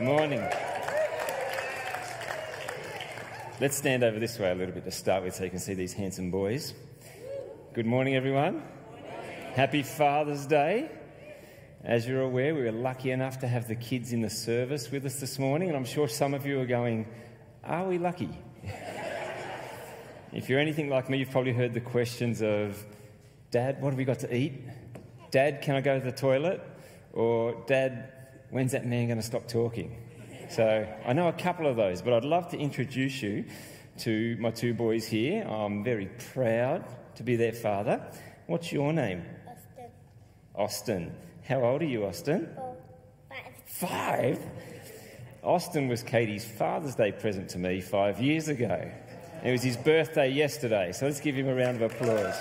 Morning. Let's stand over this way a little bit to start with so you can see these handsome boys. Good morning, everyone. Happy Father's Day. As you're aware, we were lucky enough to have the kids in the service with us this morning, and I'm sure some of you are going, Are we lucky? if you're anything like me, you've probably heard the questions of, Dad, what have we got to eat? Dad, can I go to the toilet? Or, Dad, when's that man going to stop talking? So I know a couple of those, but I'd love to introduce you to my two boys here. I'm very proud to be their father. What's your name? Austin. Austin. How old are you, Austin? Four. Five. Five? Austin was Katie's Father's Day present to me five years ago. It was his birthday yesterday, so let's give him a round of applause.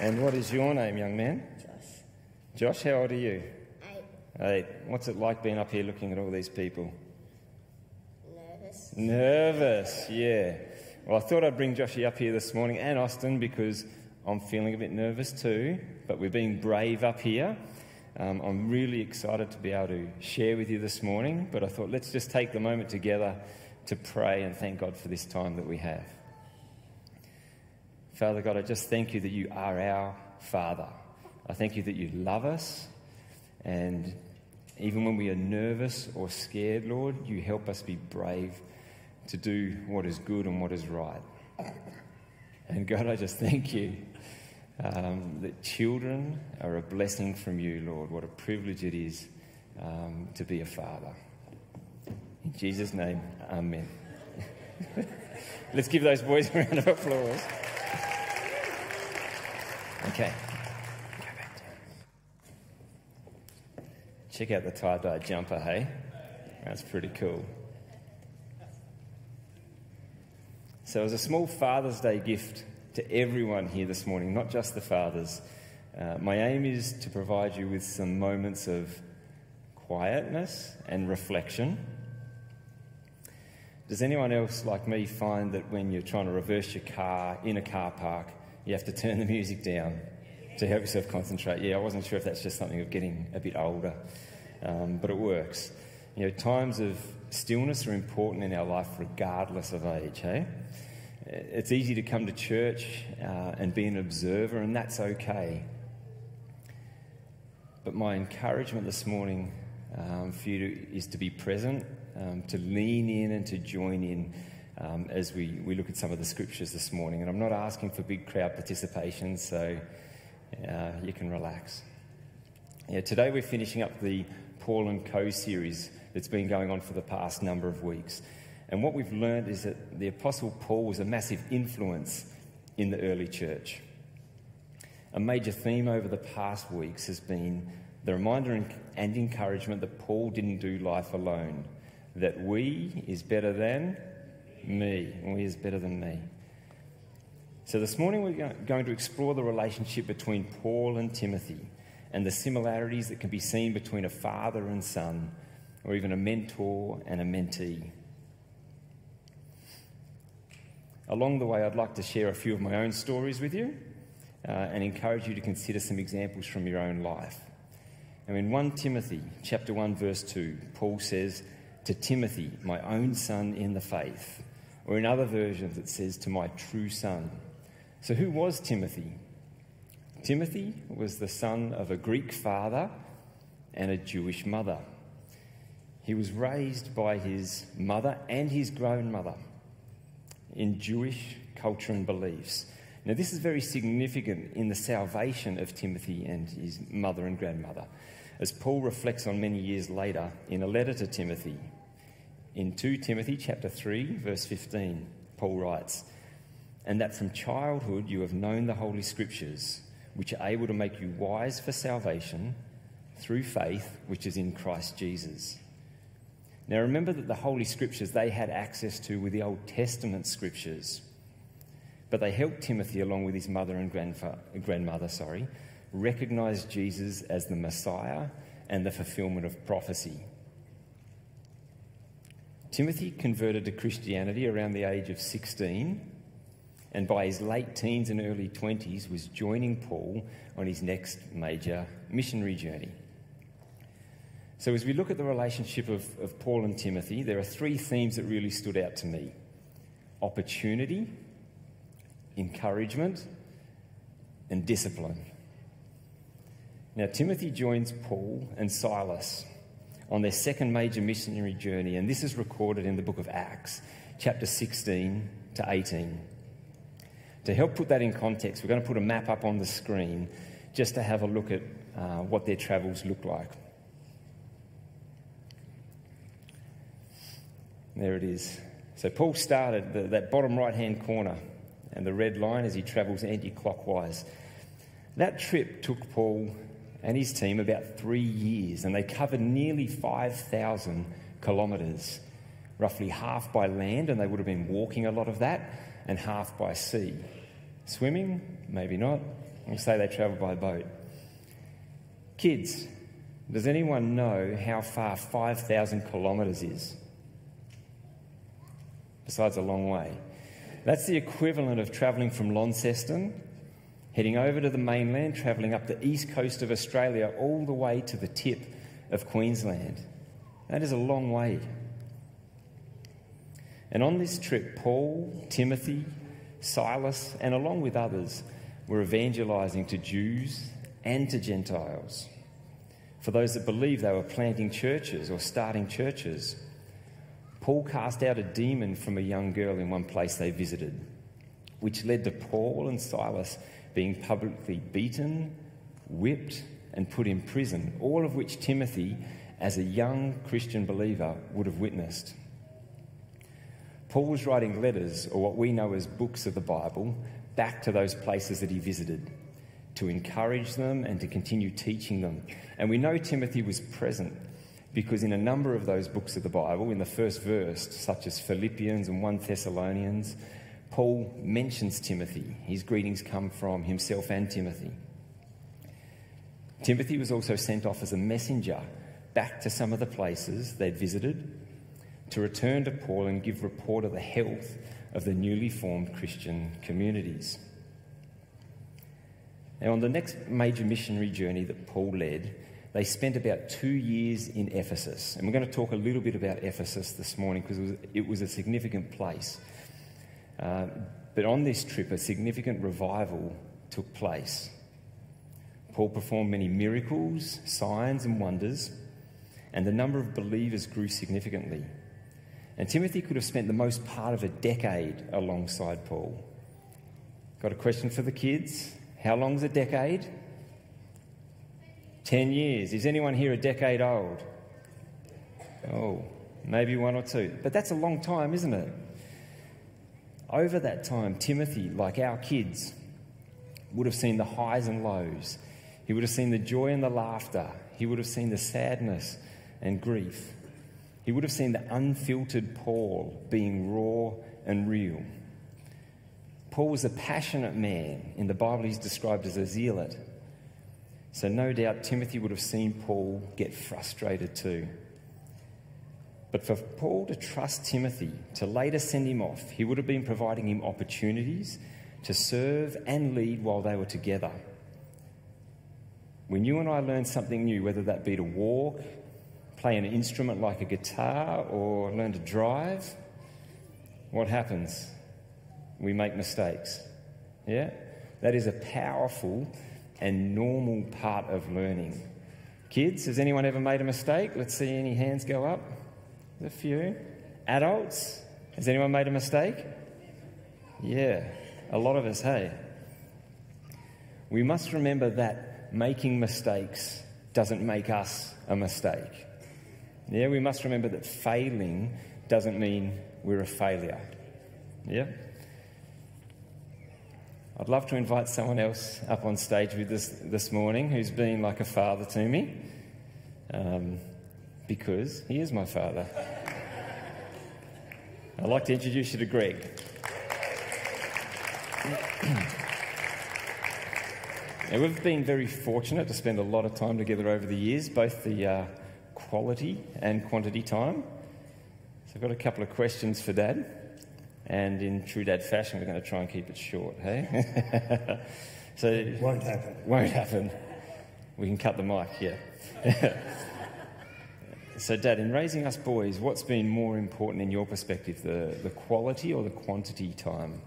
And what is your name, young man? Josh. How old are you? Eight. Hey, what's it like being up here looking at all these people? Nervous. Nervous, yeah. Well, I thought I'd bring Joshy up here this morning and Austin because I'm feeling a bit nervous too, but we're being brave up here. Um, I'm really excited to be able to share with you this morning, but I thought let's just take the moment together to pray and thank God for this time that we have. Father God, I just thank you that you are our Father. I thank you that you love us, and even when we are nervous or scared, Lord, you help us be brave to do what is good and what is right. And God, I just thank you um, that children are a blessing from you, Lord. What a privilege it is um, to be a father. In Jesus' name, amen. Let's give those boys a round of applause. Okay. Go back down. Check out the tie-dye jumper, hey? That's pretty cool. So, as a small Father's Day gift to everyone here this morning, not just the fathers, uh, my aim is to provide you with some moments of quietness and reflection. Does anyone else, like me, find that when you're trying to reverse your car in a car park, you have to turn the music down to help yourself concentrate? Yeah, I wasn't sure if that's just something of getting a bit older, um, but it works. You know, times of stillness are important in our life regardless of age, hey? It's easy to come to church uh, and be an observer, and that's okay. But my encouragement this morning um, for you to, is to be present, um, to lean in and to join in um, as we, we look at some of the scriptures this morning. And I'm not asking for big crowd participation, so uh, you can relax. Yeah, today we're finishing up the Paul and Co series that's been going on for the past number of weeks. And what we've learned is that the Apostle Paul was a massive influence in the early church. A major theme over the past weeks has been the reminder and encouragement that Paul didn't do life alone, that we is better than me, we is better than me. So this morning we're going to explore the relationship between Paul and Timothy and the similarities that can be seen between a father and son, or even a mentor and a mentee. Along the way, I'd like to share a few of my own stories with you uh, and encourage you to consider some examples from your own life. Now, in 1 Timothy chapter 1, verse 2, Paul says, To Timothy, my own son in the faith. Or in other versions, it says, To my true son. So, who was Timothy? Timothy was the son of a Greek father and a Jewish mother. He was raised by his mother and his grandmother in Jewish culture and beliefs. Now, this is very significant in the salvation of Timothy and his mother and grandmother, as Paul reflects on many years later in a letter to Timothy. In 2 Timothy chapter 3, verse 15, Paul writes, And that from childhood you have known the Holy Scriptures, which are able to make you wise for salvation through faith which is in Christ Jesus. Now remember that the Holy Scriptures they had access to were the Old Testament Scriptures. But they helped Timothy, along with his mother and grandmother, sorry, recognize Jesus as the Messiah and the fulfillment of prophecy. Timothy converted to Christianity around the age of 16, and by his late teens and early 20s was joining Paul on his next major missionary journey. So, as we look at the relationship of, of Paul and Timothy, there are three themes that really stood out to me opportunity, encouragement, and discipline. Now, Timothy joins Paul and Silas on their second major missionary journey, and this is recorded in the book of Acts, chapter 16 to 18. To help put that in context, we're going to put a map up on the screen just to have a look at uh, what their travels look like. There it is. So Paul started the, that bottom right hand corner and the red line as he travels anti clockwise. That trip took Paul and his team about three years, and they covered nearly 5,000 kilometres, roughly half by land, and they would have been walking a lot of that, and half by sea. Swimming? Maybe not. We'll say they travelled by boat. Kids, does anyone know how far 5,000 kilometres is? Besides a long way. That's the equivalent of travelling from Launceston, heading over to the mainland, travelling up the east coast of Australia, all the way to the tip of Queensland. That is a long way. And on this trip, Paul, Timothy, Silas, and along with others, were evangelizing to Jews and to Gentiles. For those that believe they were planting churches or starting churches. Paul cast out a demon from a young girl in one place they visited, which led to Paul and Silas being publicly beaten, whipped, and put in prison, all of which Timothy, as a young Christian believer, would have witnessed. Paul was writing letters, or what we know as books of the Bible, back to those places that he visited to encourage them and to continue teaching them. And we know Timothy was present because in a number of those books of the Bible, in the first verse, such as Philippians and 1 Thessalonians, Paul mentions Timothy. His greetings come from himself and Timothy. Timothy was also sent off as a messenger back to some of the places they'd visited to return to Paul and give report of the health of the newly formed Christian communities. Now, on the next major missionary journey that Paul led, they spent about two years in Ephesus. And we're going to talk a little bit about Ephesus this morning because it was, it was a significant place. Uh, but on this trip, a significant revival took place. Paul performed many miracles, signs, and wonders, and the number of believers grew significantly. And Timothy could have spent the most part of a decade alongside Paul. Got a question for the kids? How long's a decade? 10 years. Is anyone here a decade old? Oh, maybe one or two. But that's a long time, isn't it? Over that time, Timothy, like our kids, would have seen the highs and lows. He would have seen the joy and the laughter. He would have seen the sadness and grief. He would have seen the unfiltered Paul being raw and real. Paul was a passionate man. In the Bible, he's described as a zealot. So, no doubt, Timothy would have seen Paul get frustrated too. But for Paul to trust Timothy, to later send him off, he would have been providing him opportunities to serve and lead while they were together. When you and I learn something new, whether that be to walk, play an instrument like a guitar, or learn to drive, what happens? We make mistakes. Yeah? That is a powerful and normal part of learning. Kids, has anyone ever made a mistake? Let's see any hands go up. a few. Adults, has anyone made a mistake? Yeah, a lot of us, hey. We must remember that making mistakes doesn't make us a mistake. Yeah, we must remember that failing doesn't mean we're a failure. Yeah? I'd love to invite someone else up on stage with us this morning who's been like a father to me, um, because he is my father. I'd like to introduce you to Greg. now, we've been very fortunate to spend a lot of time together over the years, both the uh, quality and quantity time. So I've got a couple of questions for Dad. And in true dad fashion, we're going to try and keep it short, hey? so won't happen. Won't happen. We can cut the mic, yeah. So, Dad, in raising us boys, what's been more important in your perspective, the, the quality or the quantity time?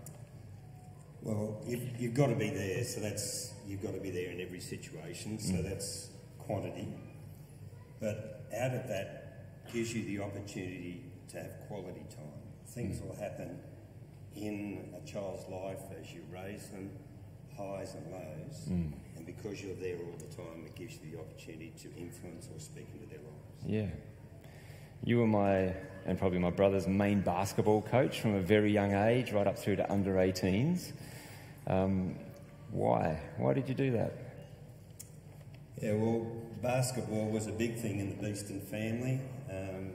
Well, you've, you've got to be there, so that's you've got to be there in every situation, so mm. that's quantity. But out of that gives you the opportunity to have quality time. Things will happen in a child's life as you raise them, highs and lows, and because you're there all the time, it gives you the opportunity to influence or speak into their lives. Yeah. You were my, and probably my brother's main basketball coach from a very young age, right up through to under 18s. Um, why? Why did you do that? Yeah, well, basketball was a big thing in the Beeston family. Um,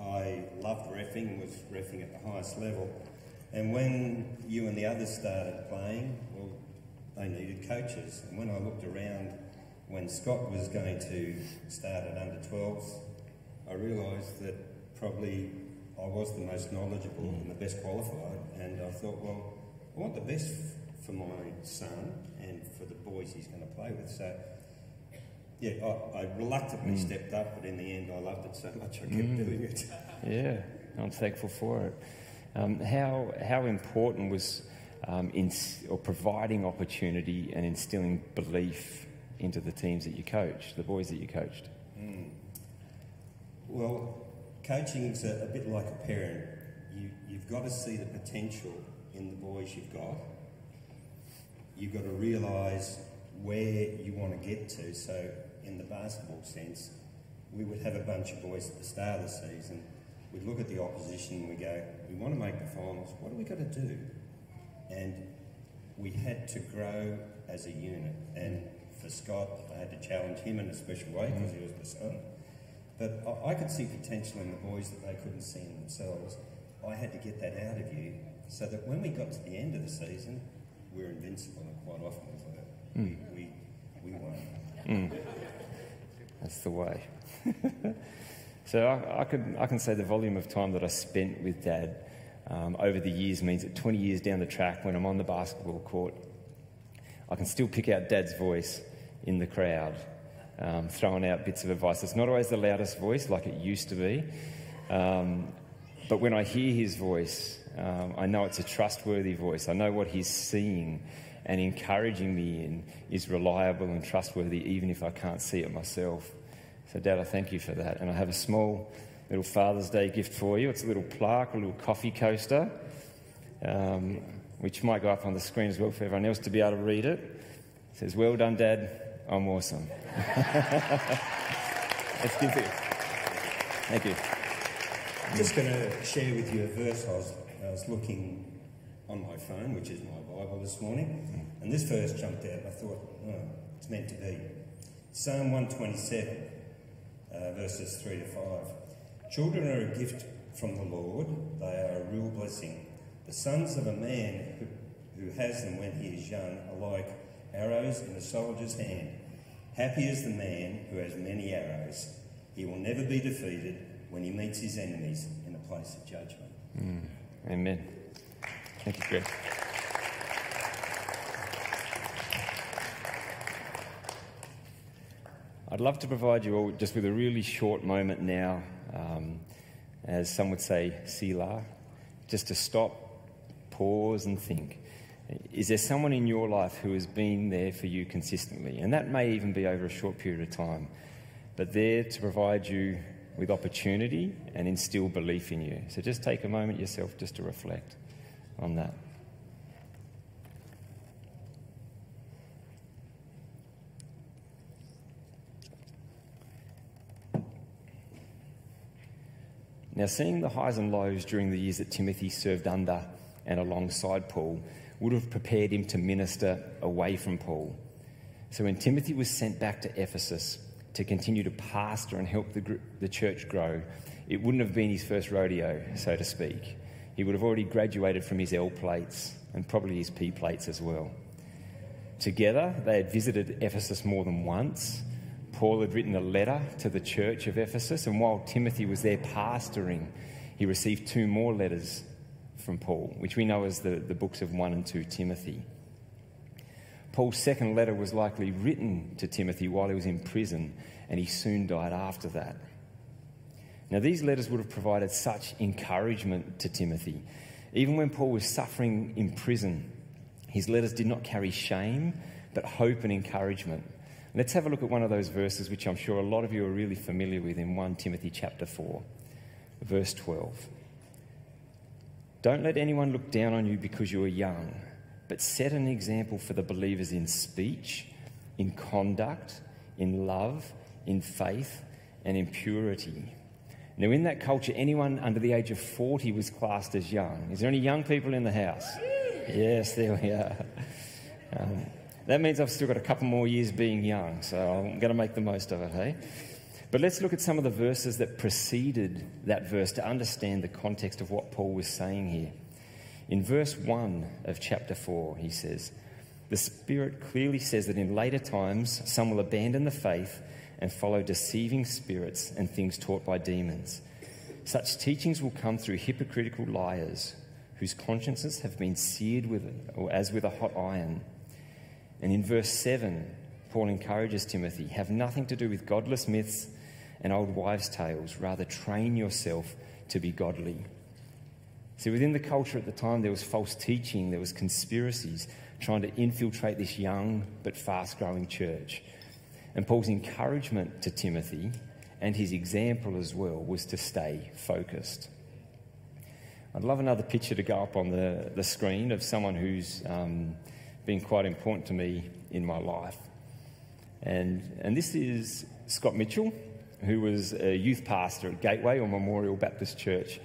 I loved refing, was refing at the highest level. And when you and the others started playing, well, they needed coaches. And when I looked around when Scott was going to start at under 12s, I realised that probably I was the most knowledgeable and the best qualified. And I thought, well, I want the best for my son and for the boys he's going to play with. So yeah, I, I reluctantly stepped up, but in the end, I loved it so much I kept doing it. Yeah, I'm thankful for it. Um, how, how important was um, in, or providing opportunity and instilling belief into the teams that you coached, the boys that you coached? Well, coaching's a, a bit like a parent. You, you've got to see the potential in the boys you've got. You've got to realise where you want to get to. So, in the basketball sense, we would have a bunch of boys at the start of the season. We'd look at the opposition and we go, we want to make the finals. What do we got to do? And we had to grow as a unit. And for Scott, I had to challenge him in a special way because he was the son. But I, I could see potential in the boys that they couldn't see in themselves. I had to get that out of you so that when we got to the end of the season, we were invincible and quite often we were. Hmm. We, we won. That's the way. so I, I, could, I can say the volume of time that I spent with Dad um, over the years means that 20 years down the track, when I'm on the basketball court, I can still pick out Dad's voice in the crowd, um, throwing out bits of advice. It's not always the loudest voice like it used to be, um, but when I hear his voice, um, I know it's a trustworthy voice. I know what he's seeing and encouraging me in is reliable and trustworthy, even if I can't see it myself. So, Dad, I thank you for that. And I have a small little Father's Day gift for you. It's a little plaque, a little coffee coaster, um, which might go up on the screen as well for everyone else to be able to read it. It says, Well done, Dad. I'm awesome. Let's give it. Thank you. I'm just going to share with you a verse I was, I was looking on my phone, which is my Bible this morning, and this verse jumped out. I thought, oh, it's meant to be. Psalm 127, uh, verses 3 to 5. Children are a gift from the Lord, they are a real blessing. The sons of a man who, who has them when he is young are like arrows in a soldier's hand. Happy is the man who has many arrows. He will never be defeated when he meets his enemies in a place of judgment. Amen. Thank you, Greg. I'd love to provide you all just with a really short moment now, um, as some would say, Selah, just to stop, pause, and think. Is there someone in your life who has been there for you consistently? And that may even be over a short period of time, but there to provide you with opportunity and instill belief in you. So just take a moment yourself just to reflect on that. Now, seeing the highs and lows during the years that Timothy served under and alongside Paul would have prepared him to minister away from Paul. So, when Timothy was sent back to Ephesus to continue to pastor and help the, the church grow, it wouldn't have been his first rodeo, so to speak. He would have already graduated from his L plates and probably his P plates as well. Together, they had visited Ephesus more than once. Paul had written a letter to the church of Ephesus, and while Timothy was there pastoring, he received two more letters from Paul, which we know as the, the books of 1 and 2 Timothy. Paul's second letter was likely written to Timothy while he was in prison, and he soon died after that. Now, these letters would have provided such encouragement to Timothy. Even when Paul was suffering in prison, his letters did not carry shame, but hope and encouragement. Let's have a look at one of those verses, which I'm sure a lot of you are really familiar with in 1 Timothy chapter 4, verse 12. Don't let anyone look down on you because you are young, but set an example for the believers in speech, in conduct, in love, in faith, and in purity. Now, in that culture, anyone under the age of 40 was classed as young. Is there any young people in the house? Yes, there we are. That means I've still got a couple more years being young, so I'm going to make the most of it, hey? But let's look at some of the verses that preceded that verse to understand the context of what Paul was saying here. In verse 1 of chapter 4, he says, The Spirit clearly says that in later times some will abandon the faith and follow deceiving spirits and things taught by demons. Such teachings will come through hypocritical liars whose consciences have been seared with, or as with a hot iron. And in verse 7, Paul encourages Timothy have nothing to do with godless myths and old wives' tales. Rather, train yourself to be godly. See, within the culture at the time, there was false teaching, there was conspiracies trying to infiltrate this young but fast growing church. And Paul's encouragement to Timothy and his example as well was to stay focused. I'd love another picture to go up on the, the screen of someone who's um, been quite important to me in my life. And, and this is Scott Mitchell who was a youth pastor at Gateway or Memorial Baptist Church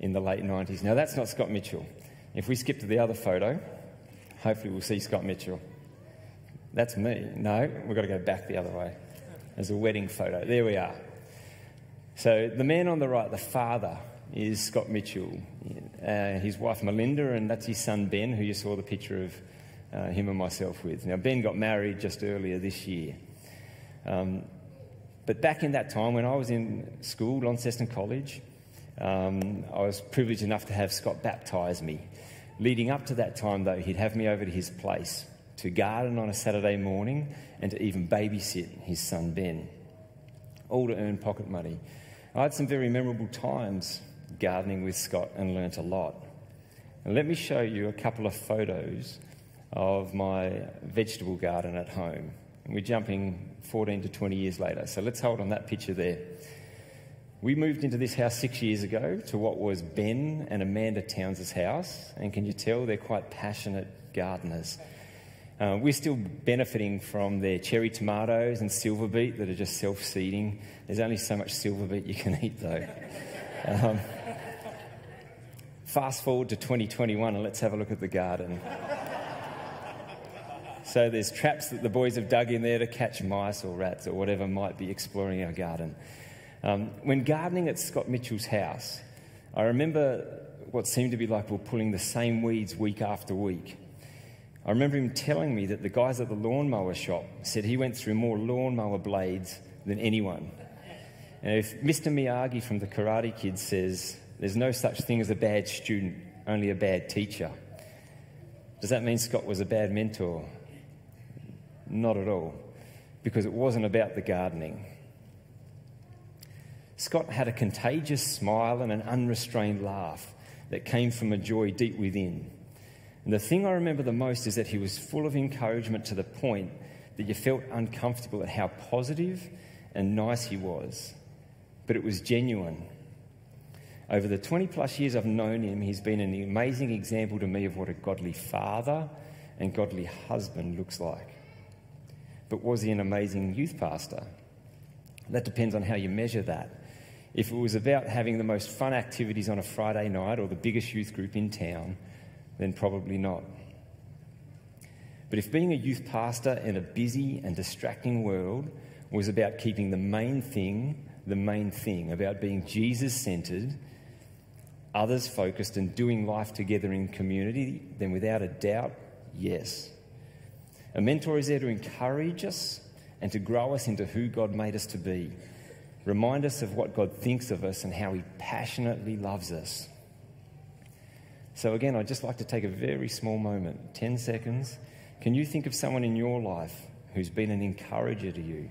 in the late 90s. Now, that's not Scott Mitchell. If we skip to the other photo, hopefully we'll see Scott Mitchell. That's me. No, we've got to go back the other way. There's a wedding photo. There we are. So, the man on the right, the father, is Scott Mitchell. Uh, his wife Melinda, and that's his son Ben, who you saw the picture of uh, him and myself with. Now, Ben got married just earlier this year. Um, but back in that time, when I was in school, Launceston College, um, I was privileged enough to have Scott baptise me. Leading up to that time, though, he'd have me over to his place to garden on a Saturday morning and to even babysit his son Ben, all to earn pocket money. I had some very memorable times gardening with Scott and learnt a lot. And let me show you a couple of photos of my vegetable garden at home. And we're jumping 14 to 20 years later. So let's hold on that picture there. We moved into this house six years ago to what was Ben and Amanda Towns' house. And can you tell they're quite passionate gardeners? Uh, we're still benefiting from their cherry tomatoes and silver beet that are just self seeding. There's only so much silver beet you can eat, though. Um, fast forward to 2021 and let's have a look at the garden. So there's traps that the boys have dug in there to catch mice or rats or whatever might be exploring our garden. Um, when gardening at Scott Mitchell's house, I remember what seemed to be like we're pulling the same weeds week after week. I remember him telling me that the guys at the lawnmower shop said he went through more lawnmower blades than anyone. And if Mr. Miyagi from the Karate Kid says there's no such thing as a bad student, only a bad teacher, does that mean Scott was a bad mentor? Not at all, because it wasn't about the gardening. Scott had a contagious smile and an unrestrained laugh that came from a joy deep within. And the thing I remember the most is that he was full of encouragement to the point that you felt uncomfortable at how positive and nice he was. But it was genuine. Over the 20 plus years I've known him, he's been an amazing example to me of what a godly father and godly husband looks like. But was he an amazing youth pastor? That depends on how you measure that. If it was about having the most fun activities on a Friday night or the biggest youth group in town, then probably not. But if being a youth pastor in a busy and distracting world was about keeping the main thing the main thing, about being Jesus centered, others focused, and doing life together in community, then without a doubt, yes. A mentor is there to encourage us and to grow us into who God made us to be. Remind us of what God thinks of us and how He passionately loves us. So, again, I'd just like to take a very small moment 10 seconds. Can you think of someone in your life who's been an encourager to you,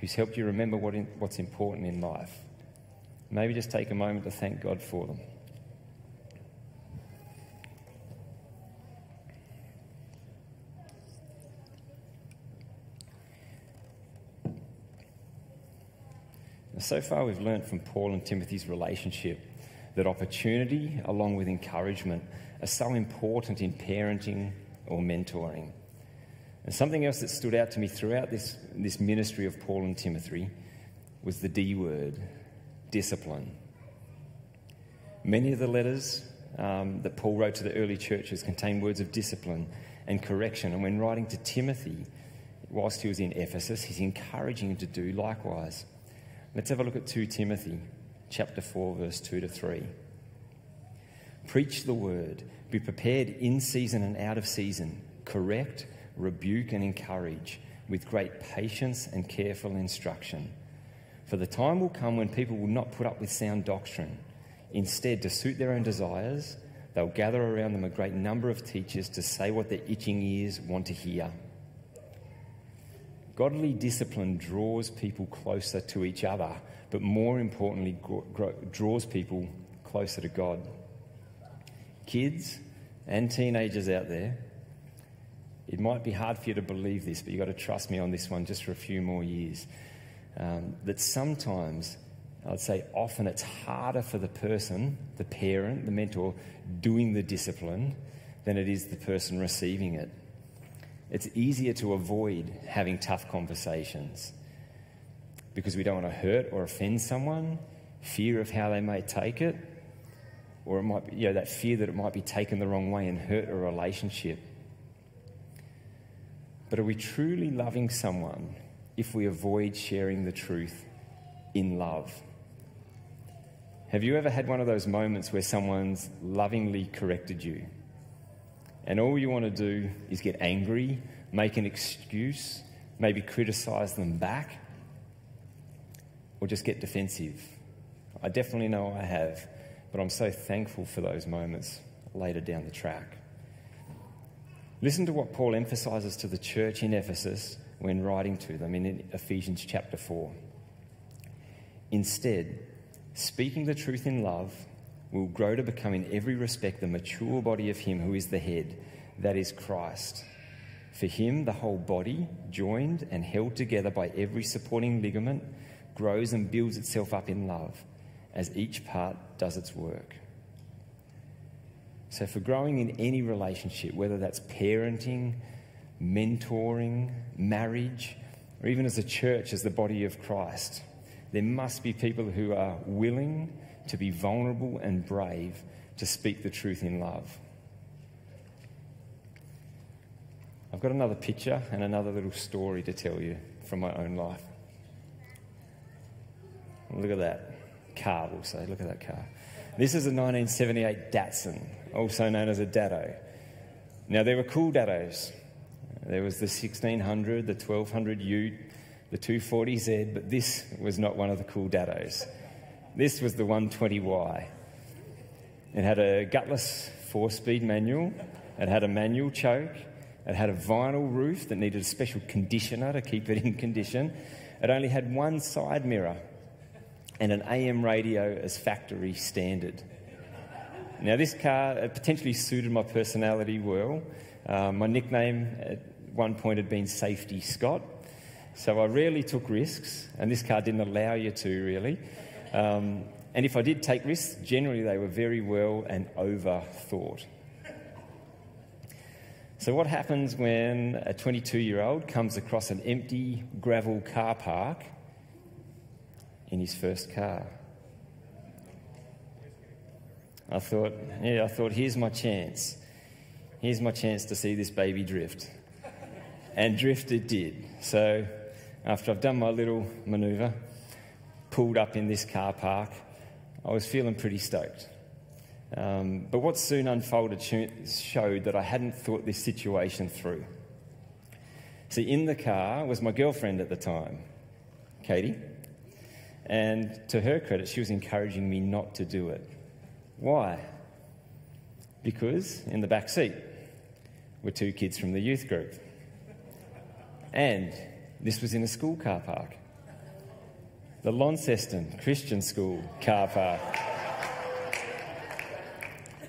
who's helped you remember what in, what's important in life? maybe just take a moment to thank God for them. So far, we've learnt from Paul and Timothy's relationship that opportunity, along with encouragement, are so important in parenting or mentoring. And something else that stood out to me throughout this, this ministry of Paul and Timothy was the D word discipline. Many of the letters um, that Paul wrote to the early churches contain words of discipline and correction. And when writing to Timothy, whilst he was in Ephesus, he's encouraging him to do likewise. Let's have a look at 2 Timothy chapter 4 verse 2 to 3. Preach the word, be prepared in season and out of season, correct, rebuke and encourage with great patience and careful instruction. For the time will come when people will not put up with sound doctrine. Instead, to suit their own desires, they'll gather around them a great number of teachers to say what their itching ears want to hear. Godly discipline draws people closer to each other, but more importantly, draws people closer to God. Kids and teenagers out there, it might be hard for you to believe this, but you've got to trust me on this one just for a few more years. Um, that sometimes, I'd say often, it's harder for the person, the parent, the mentor, doing the discipline than it is the person receiving it. It's easier to avoid having tough conversations because we don't want to hurt or offend someone, fear of how they may take it, or it might be, you know, that fear that it might be taken the wrong way and hurt a relationship. But are we truly loving someone if we avoid sharing the truth in love? Have you ever had one of those moments where someone's lovingly corrected you? And all you want to do is get angry, make an excuse, maybe criticize them back, or just get defensive. I definitely know I have, but I'm so thankful for those moments later down the track. Listen to what Paul emphasizes to the church in Ephesus when writing to them in Ephesians chapter 4. Instead, speaking the truth in love, will grow to become in every respect the mature body of Him who is the head, that is Christ. For Him, the whole body, joined and held together by every supporting ligament, grows and builds itself up in love as each part does its work. So, for growing in any relationship, whether that's parenting, mentoring, marriage, or even as a church, as the body of Christ, there must be people who are willing to be vulnerable and brave to speak the truth in love. I've got another picture and another little story to tell you from my own life. Look at that car, we'll say. Look at that car. This is a 1978 Datsun, also known as a Datto. Now, there were cool Dattos. There was the 1600, the 1200 Ute, the 240Z, but this was not one of the cool Dattos. This was the 120Y. It had a gutless four speed manual, it had a manual choke, it had a vinyl roof that needed a special conditioner to keep it in condition. It only had one side mirror and an AM radio as factory standard. Now, this car potentially suited my personality well. Um, my nickname at one point had been Safety Scott, so I rarely took risks, and this car didn't allow you to really. Um, and if I did take risks, generally they were very well and over thought. So, what happens when a 22 year old comes across an empty gravel car park in his first car? I thought, yeah, I thought, here's my chance. Here's my chance to see this baby drift. And drift it did. So, after I've done my little maneuver, pulled up in this car park, I was feeling pretty stoked. Um, but what soon unfolded showed that I hadn't thought this situation through. See, in the car was my girlfriend at the time, Katie. And to her credit, she was encouraging me not to do it. Why? Because in the back seat were two kids from the youth group. And this was in a school car park. The Launceston Christian School car park.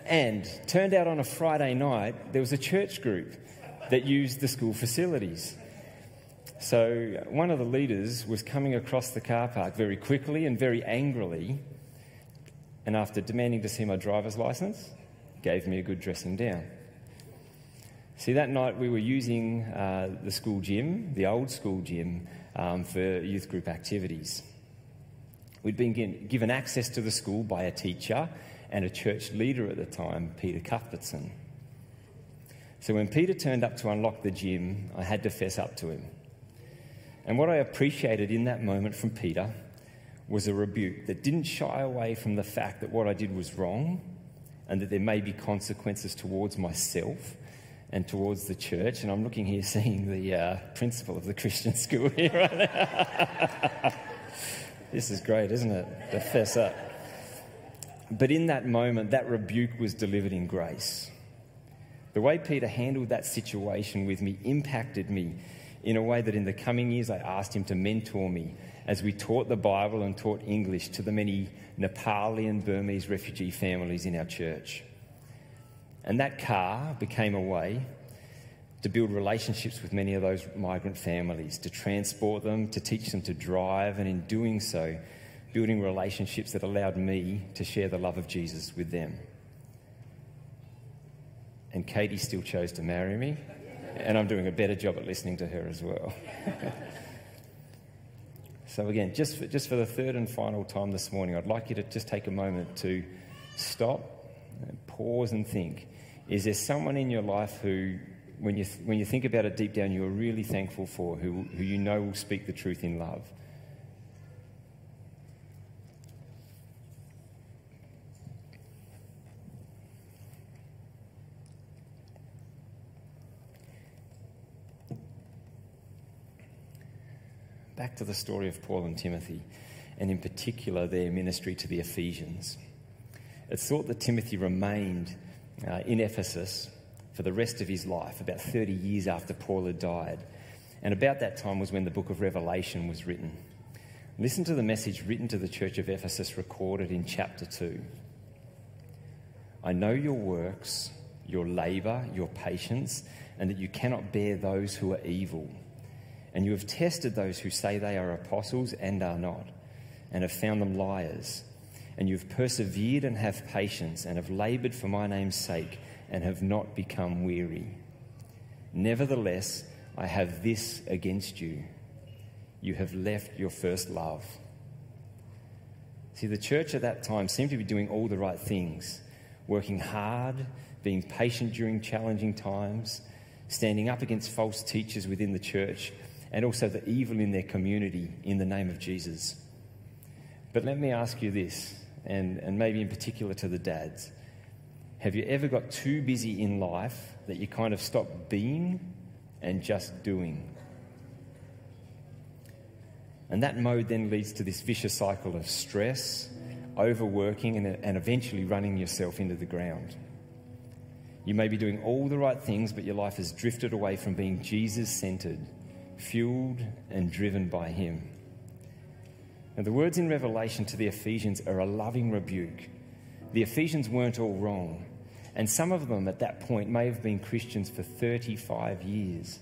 And turned out on a Friday night, there was a church group that used the school facilities. So one of the leaders was coming across the car park very quickly and very angrily, and after demanding to see my driver's license, gave me a good dressing down. See, that night we were using uh, the school gym, the old school gym, um, for youth group activities. We'd been given access to the school by a teacher and a church leader at the time, Peter Cuthbertson. So when Peter turned up to unlock the gym, I had to fess up to him. And what I appreciated in that moment from Peter was a rebuke that didn't shy away from the fact that what I did was wrong and that there may be consequences towards myself and towards the church. And I'm looking here seeing the uh, principal of the Christian school here right now. this is great, isn't it? The fess up. But in that moment, that rebuke was delivered in grace. The way Peter handled that situation with me impacted me in a way that in the coming years I asked him to mentor me as we taught the Bible and taught English to the many Nepali and Burmese refugee families in our church. And that car became a way to build relationships with many of those migrant families, to transport them, to teach them to drive, and in doing so, building relationships that allowed me to share the love of Jesus with them. And Katie still chose to marry me, and I'm doing a better job at listening to her as well. so, again, just for, just for the third and final time this morning, I'd like you to just take a moment to stop, pause, and think. Is there someone in your life who, when you, when you think about it deep down, you're really thankful for, who, who you know will speak the truth in love? back to the story of Paul and Timothy, and in particular their ministry to the Ephesians. It's thought that Timothy remained uh, in Ephesus for the rest of his life, about 30 years after Paul had died. And about that time was when the book of Revelation was written. Listen to the message written to the church of Ephesus recorded in chapter 2. I know your works, your labour, your patience, and that you cannot bear those who are evil and you have tested those who say they are apostles and are not, and have found them liars. And you have persevered and have patience, and have laboured for my name's sake, and have not become weary. Nevertheless, I have this against you you have left your first love. See, the church at that time seemed to be doing all the right things, working hard, being patient during challenging times, standing up against false teachers within the church, and also the evil in their community in the name of Jesus. But let me ask you this, and, and maybe in particular to the dads. Have you ever got too busy in life that you kind of stop being and just doing? And that mode then leads to this vicious cycle of stress, overworking, and, and eventually running yourself into the ground. You may be doing all the right things, but your life has drifted away from being Jesus centered fueled and driven by Him. Now, the words in Revelation to the Ephesians are a loving rebuke. The Ephesians weren't all wrong, and some of them at that point may have been Christians for 35 years.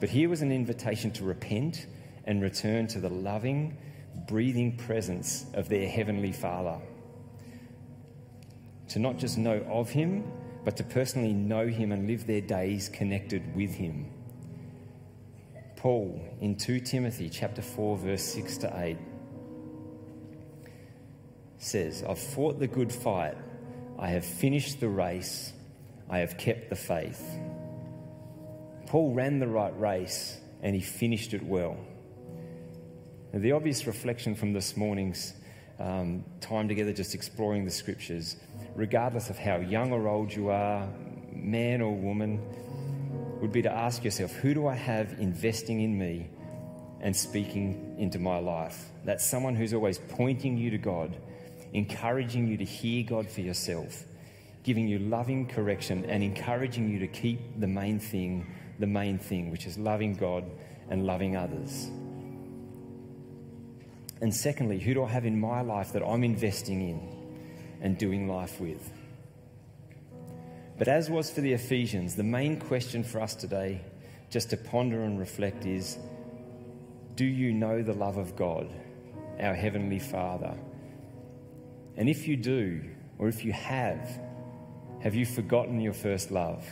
But here was an invitation to repent and return to the loving, breathing presence of their Heavenly Father. To not just know of Him, but to personally know Him and live their days connected with Him. Paul in 2 Timothy chapter 4 verse 6 to 8 says, I've fought the good fight, I have finished the race, I have kept the faith. Paul ran the right race and he finished it well. Now, the obvious reflection from this morning's um, time together, just exploring the scriptures, regardless of how young or old you are, man or woman, would be to ask yourself who do I have investing in me and speaking into my life? That's someone who's always pointing you to God, encouraging you to hear God for yourself, giving you loving correction, and encouraging you to keep the main thing, the main thing, which is loving God and loving others. And secondly, who do I have in my life that I'm investing in and doing life with? But as was for the Ephesians, the main question for us today, just to ponder and reflect, is Do you know the love of God, our Heavenly Father? And if you do, or if you have, have you forgotten your first love?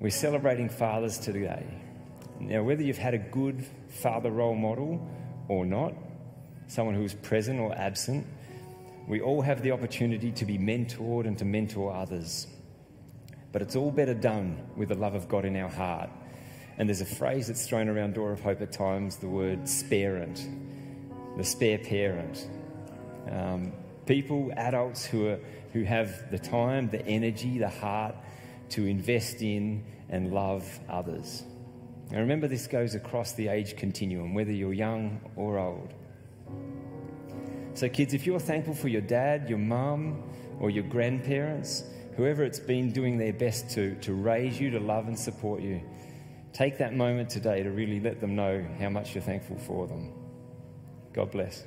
We're celebrating fathers today. Now, whether you've had a good father role model or not, someone who is present or absent, we all have the opportunity to be mentored and to mentor others. But it's all better done with the love of God in our heart. And there's a phrase that's thrown around Door of Hope at times the word sparent, the spare parent. Um, people, adults who, are, who have the time, the energy, the heart to invest in and love others. Now remember, this goes across the age continuum, whether you're young or old. So, kids, if you're thankful for your dad, your mum, or your grandparents, whoever it's been doing their best to, to raise you, to love and support you, take that moment today to really let them know how much you're thankful for them. God bless.